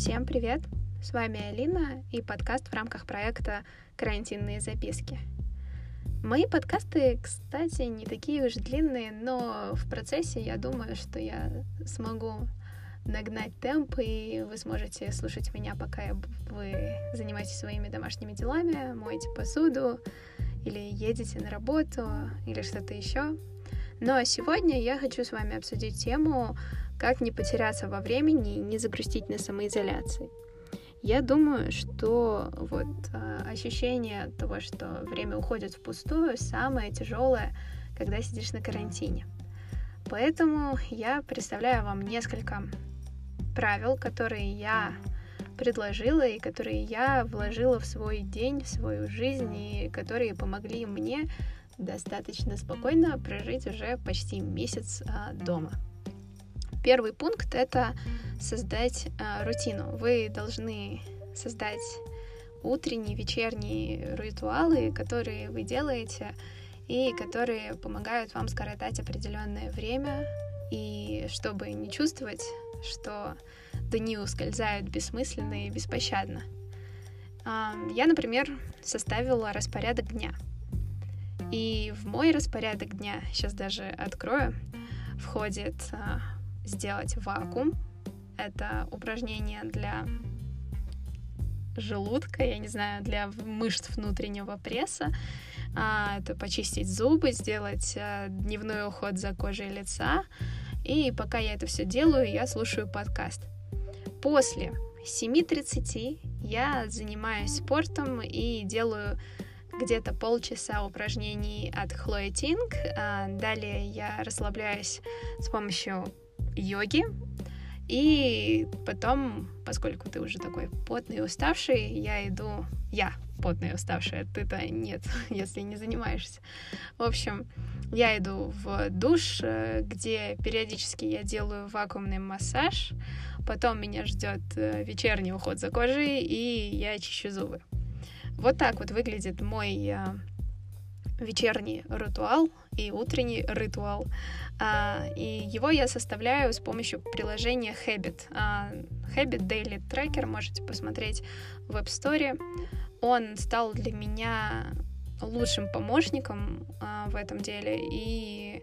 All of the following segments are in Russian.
Всем привет! С вами Алина и подкаст в рамках проекта «Карантинные записки». Мои подкасты, кстати, не такие уж длинные, но в процессе я думаю, что я смогу нагнать темп, и вы сможете слушать меня, пока вы занимаетесь своими домашними делами, моете посуду, или едете на работу, или что-то еще. Но сегодня я хочу с вами обсудить тему, как не потеряться во времени и не загрустить на самоизоляции. Я думаю, что вот э, ощущение того, что время уходит впустую, самое тяжелое, когда сидишь на карантине. Поэтому я представляю вам несколько правил, которые я предложила и которые я вложила в свой день, в свою жизнь, и которые помогли мне достаточно спокойно прожить уже почти месяц а, дома. Первый пункт — это создать а, рутину. Вы должны создать утренние, вечерние ритуалы, которые вы делаете и которые помогают вам скоротать определенное время, и чтобы не чувствовать, что дни ускользают бессмысленно и беспощадно. Я, например, составила распорядок дня. И в мой распорядок дня, сейчас даже открою, входит а, сделать вакуум. Это упражнение для желудка, я не знаю, для мышц внутреннего пресса. А, это почистить зубы, сделать а, дневной уход за кожей лица. И пока я это все делаю, я слушаю подкаст. После 7.30 я занимаюсь спортом и делаю где-то полчаса упражнений от Хлои Тинг. А, далее я расслабляюсь с помощью йоги. И потом, поскольку ты уже такой потный и уставший, я иду... Я потная и уставшая, ты-то нет, если не занимаешься. В общем, я иду в душ, э, где периодически я делаю вакуумный массаж, Потом меня ждет э, вечерний уход за кожей, и я чищу зубы. Вот так вот выглядит мой э, вечерний ритуал и утренний ритуал. А, и его я составляю с помощью приложения Habit. А, Habit Daily Tracker можете посмотреть в App Store. Он стал для меня лучшим помощником а, в этом деле, и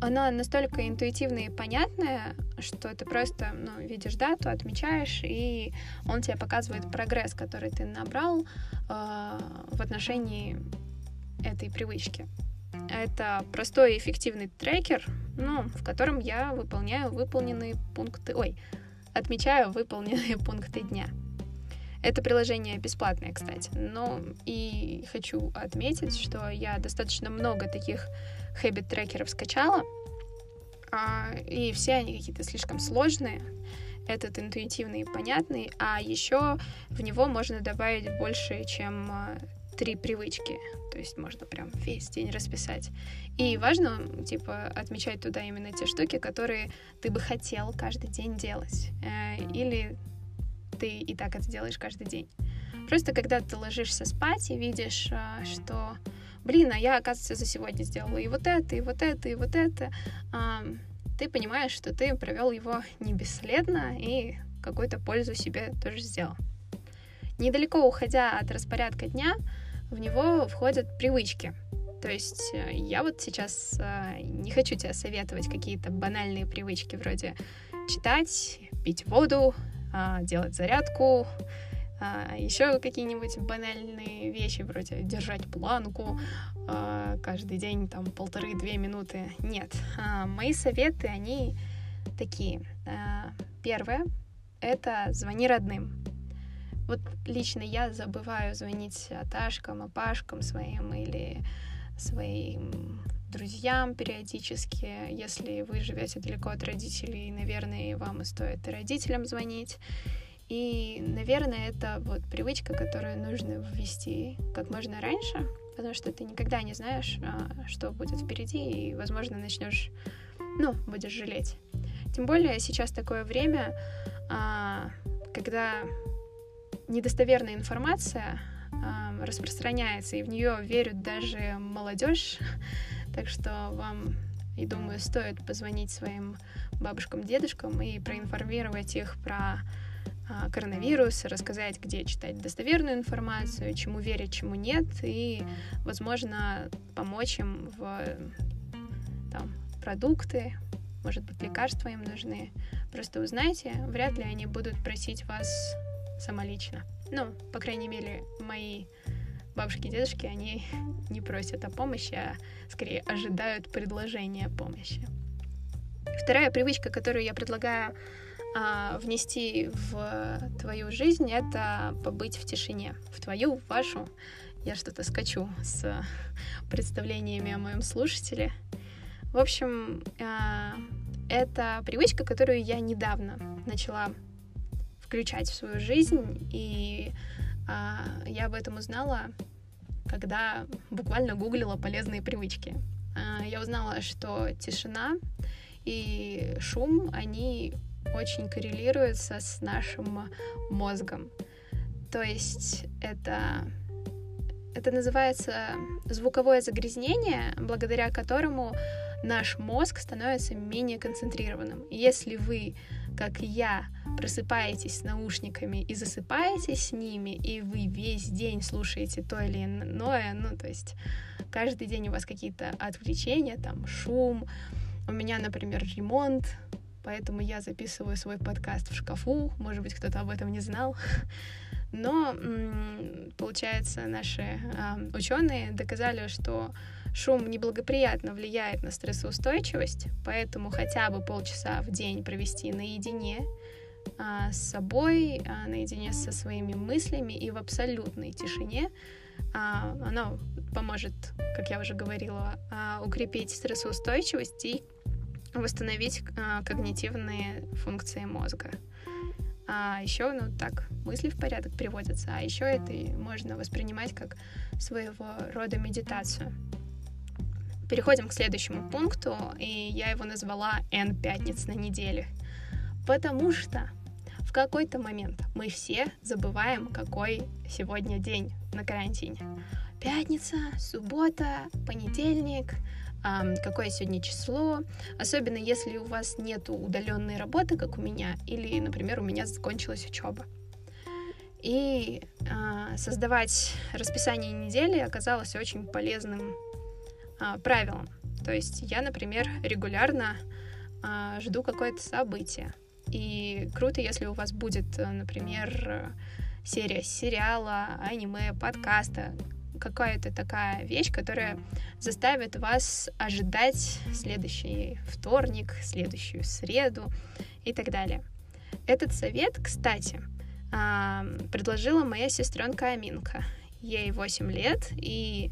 она настолько интуитивная и понятная, что ты просто ну, видишь дату, отмечаешь, и он тебе показывает прогресс, который ты набрал э, в отношении этой привычки. Это простой и эффективный трекер, ну, в котором я выполняю выполненные пункты, ой, отмечаю выполненные пункты дня. Это приложение бесплатное, кстати, но и хочу отметить, что я достаточно много таких хэббит-трекеров скачала, а, и все они какие-то слишком сложные. Этот интуитивный и понятный, а еще в него можно добавить больше, чем а, три привычки. То есть можно прям весь день расписать. И важно, типа, отмечать туда именно те штуки, которые ты бы хотел каждый день делать. Э, или ты и так это делаешь каждый день. Просто когда ты ложишься спать и видишь, а, что блин, а я, оказывается, за сегодня сделала и вот это, и вот это, и вот это, ты понимаешь, что ты провел его не бесследно и какую-то пользу себе тоже сделал. Недалеко уходя от распорядка дня, в него входят привычки. То есть э, я вот сейчас э, не хочу тебе советовать какие-то банальные привычки вроде читать, пить воду, э, делать зарядку, а, еще какие-нибудь банальные вещи, вроде держать планку а, каждый день, там, полторы-две минуты. Нет. А, мои советы, они такие. А, первое — это звони родным. Вот лично я забываю звонить Аташкам, Апашкам своим или своим друзьям периодически. Если вы живете далеко от родителей, наверное, вам и стоит родителям звонить. И, наверное, это вот привычка, которую нужно ввести как можно раньше, потому что ты никогда не знаешь, а, что будет впереди, и, возможно, начнешь, ну, будешь жалеть. Тем более сейчас такое время, а, когда недостоверная информация а, распространяется, и в нее верят даже молодежь. Так что вам, и думаю, стоит позвонить своим бабушкам, дедушкам и проинформировать их про а, коронавирус, рассказать, где читать достоверную информацию, чему верить, чему нет, и, возможно, помочь им в там, продукты, может быть, лекарства им нужны. Просто узнайте, вряд ли они будут просить вас самолично. Ну, по крайней мере, мои бабушки и дедушки, они не просят о помощи, а скорее ожидают предложения помощи. Вторая привычка, которую я предлагаю а, внести в твою жизнь, это побыть в тишине. В твою, в вашу. Я что-то скачу с представлениями о моем слушателе. В общем, а, это привычка, которую я недавно начала включать в свою жизнь, и а, я об этом узнала, когда буквально гуглила полезные привычки. А, я узнала, что тишина и шум, они очень коррелируются с нашим мозгом. То есть это, это называется звуковое загрязнение, благодаря которому наш мозг становится менее концентрированным. Если вы, как я, просыпаетесь с наушниками и засыпаете с ними, и вы весь день слушаете то или иное, ну, то есть каждый день у вас какие-то отвлечения, там, шум, у меня, например, ремонт, поэтому я записываю свой подкаст в шкафу, может быть, кто-то об этом не знал. Но, получается, наши э, ученые доказали, что шум неблагоприятно влияет на стрессоустойчивость, поэтому хотя бы полчаса в день провести наедине а, с собой, а, наедине со своими мыслями и в абсолютной тишине, а, оно поможет, как я уже говорила, а, укрепить стрессоустойчивость и восстановить а, когнитивные функции мозга. А еще, ну так, мысли в порядок приводятся, а еще это можно воспринимать как своего рода медитацию. Переходим к следующему пункту, и я его назвала N пятниц на неделе. Потому что в какой-то момент мы все забываем, какой сегодня день на карантине. Пятница, суббота, понедельник, какое сегодня число, особенно если у вас нет удаленной работы, как у меня, или, например, у меня закончилась учеба. И э, создавать расписание недели оказалось очень полезным а, правилам. То есть я, например, регулярно а, жду какое-то событие. И круто, если у вас будет, например, серия сериала, аниме, подкаста, какая-то такая вещь, которая заставит вас ожидать следующий вторник, следующую среду и так далее. Этот совет, кстати, а, предложила моя сестренка Аминка. Ей 8 лет, и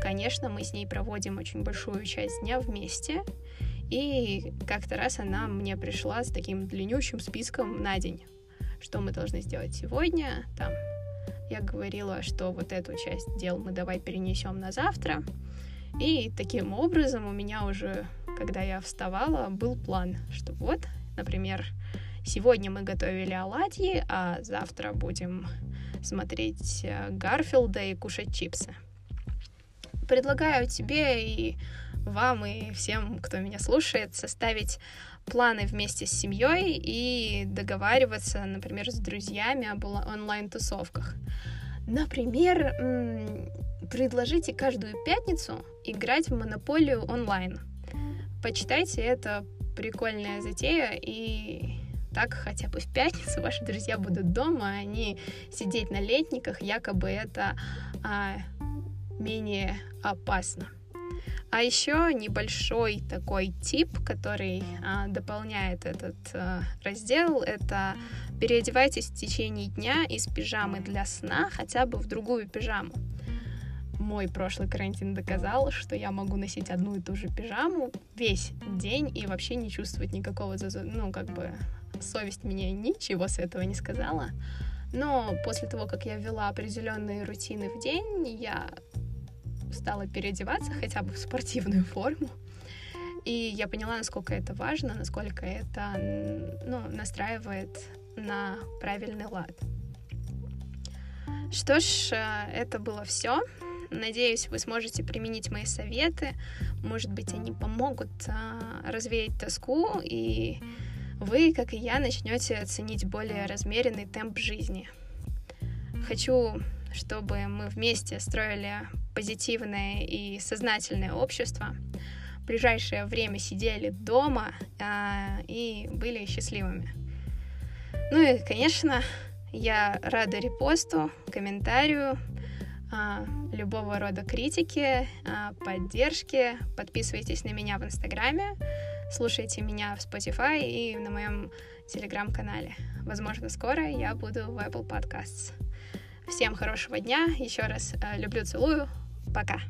Конечно, мы с ней проводим очень большую часть дня вместе. И как-то раз она мне пришла с таким длиннющим списком на день, что мы должны сделать сегодня. Там я говорила, что вот эту часть дел мы давай перенесем на завтра. И таким образом у меня уже, когда я вставала, был план, что вот, например, сегодня мы готовили оладьи, а завтра будем смотреть э, Гарфилда и кушать чипсы предлагаю тебе и вам, и всем, кто меня слушает, составить планы вместе с семьей и договариваться, например, с друзьями об онлайн-тусовках. Например, предложите каждую пятницу играть в монополию онлайн. Почитайте, это прикольная затея, и так хотя бы в пятницу ваши друзья будут дома, а не сидеть на летниках, якобы это а, менее опасно. А еще небольшой такой тип, который а, дополняет этот а, раздел, это переодевайтесь в течение дня из пижамы для сна хотя бы в другую пижаму. Мой прошлый карантин доказал, что я могу носить одну и ту же пижаму весь день и вообще не чувствовать никакого, ну, как бы, совесть мне ничего с этого не сказала. Но после того, как я ввела определенные рутины в день, я стала переодеваться хотя бы в спортивную форму. И я поняла, насколько это важно, насколько это ну, настраивает на правильный лад. Что ж, э, это было все. Надеюсь, вы сможете применить мои советы. Может быть, они помогут а, развеять тоску и вы, как и я, начнете ценить более размеренный темп жизни. Хочу, чтобы мы вместе строили позитивное и сознательное общество, в ближайшее время сидели дома а, и были счастливыми. Ну и, конечно, я рада репосту, комментарию, а, любого рода критики, а, поддержки. Подписывайтесь на меня в Инстаграме, слушайте меня в Spotify и на моем Телеграм-канале. Возможно, скоро я буду в Apple Podcasts. Всем хорошего дня. Еще раз а, люблю, целую. Пока.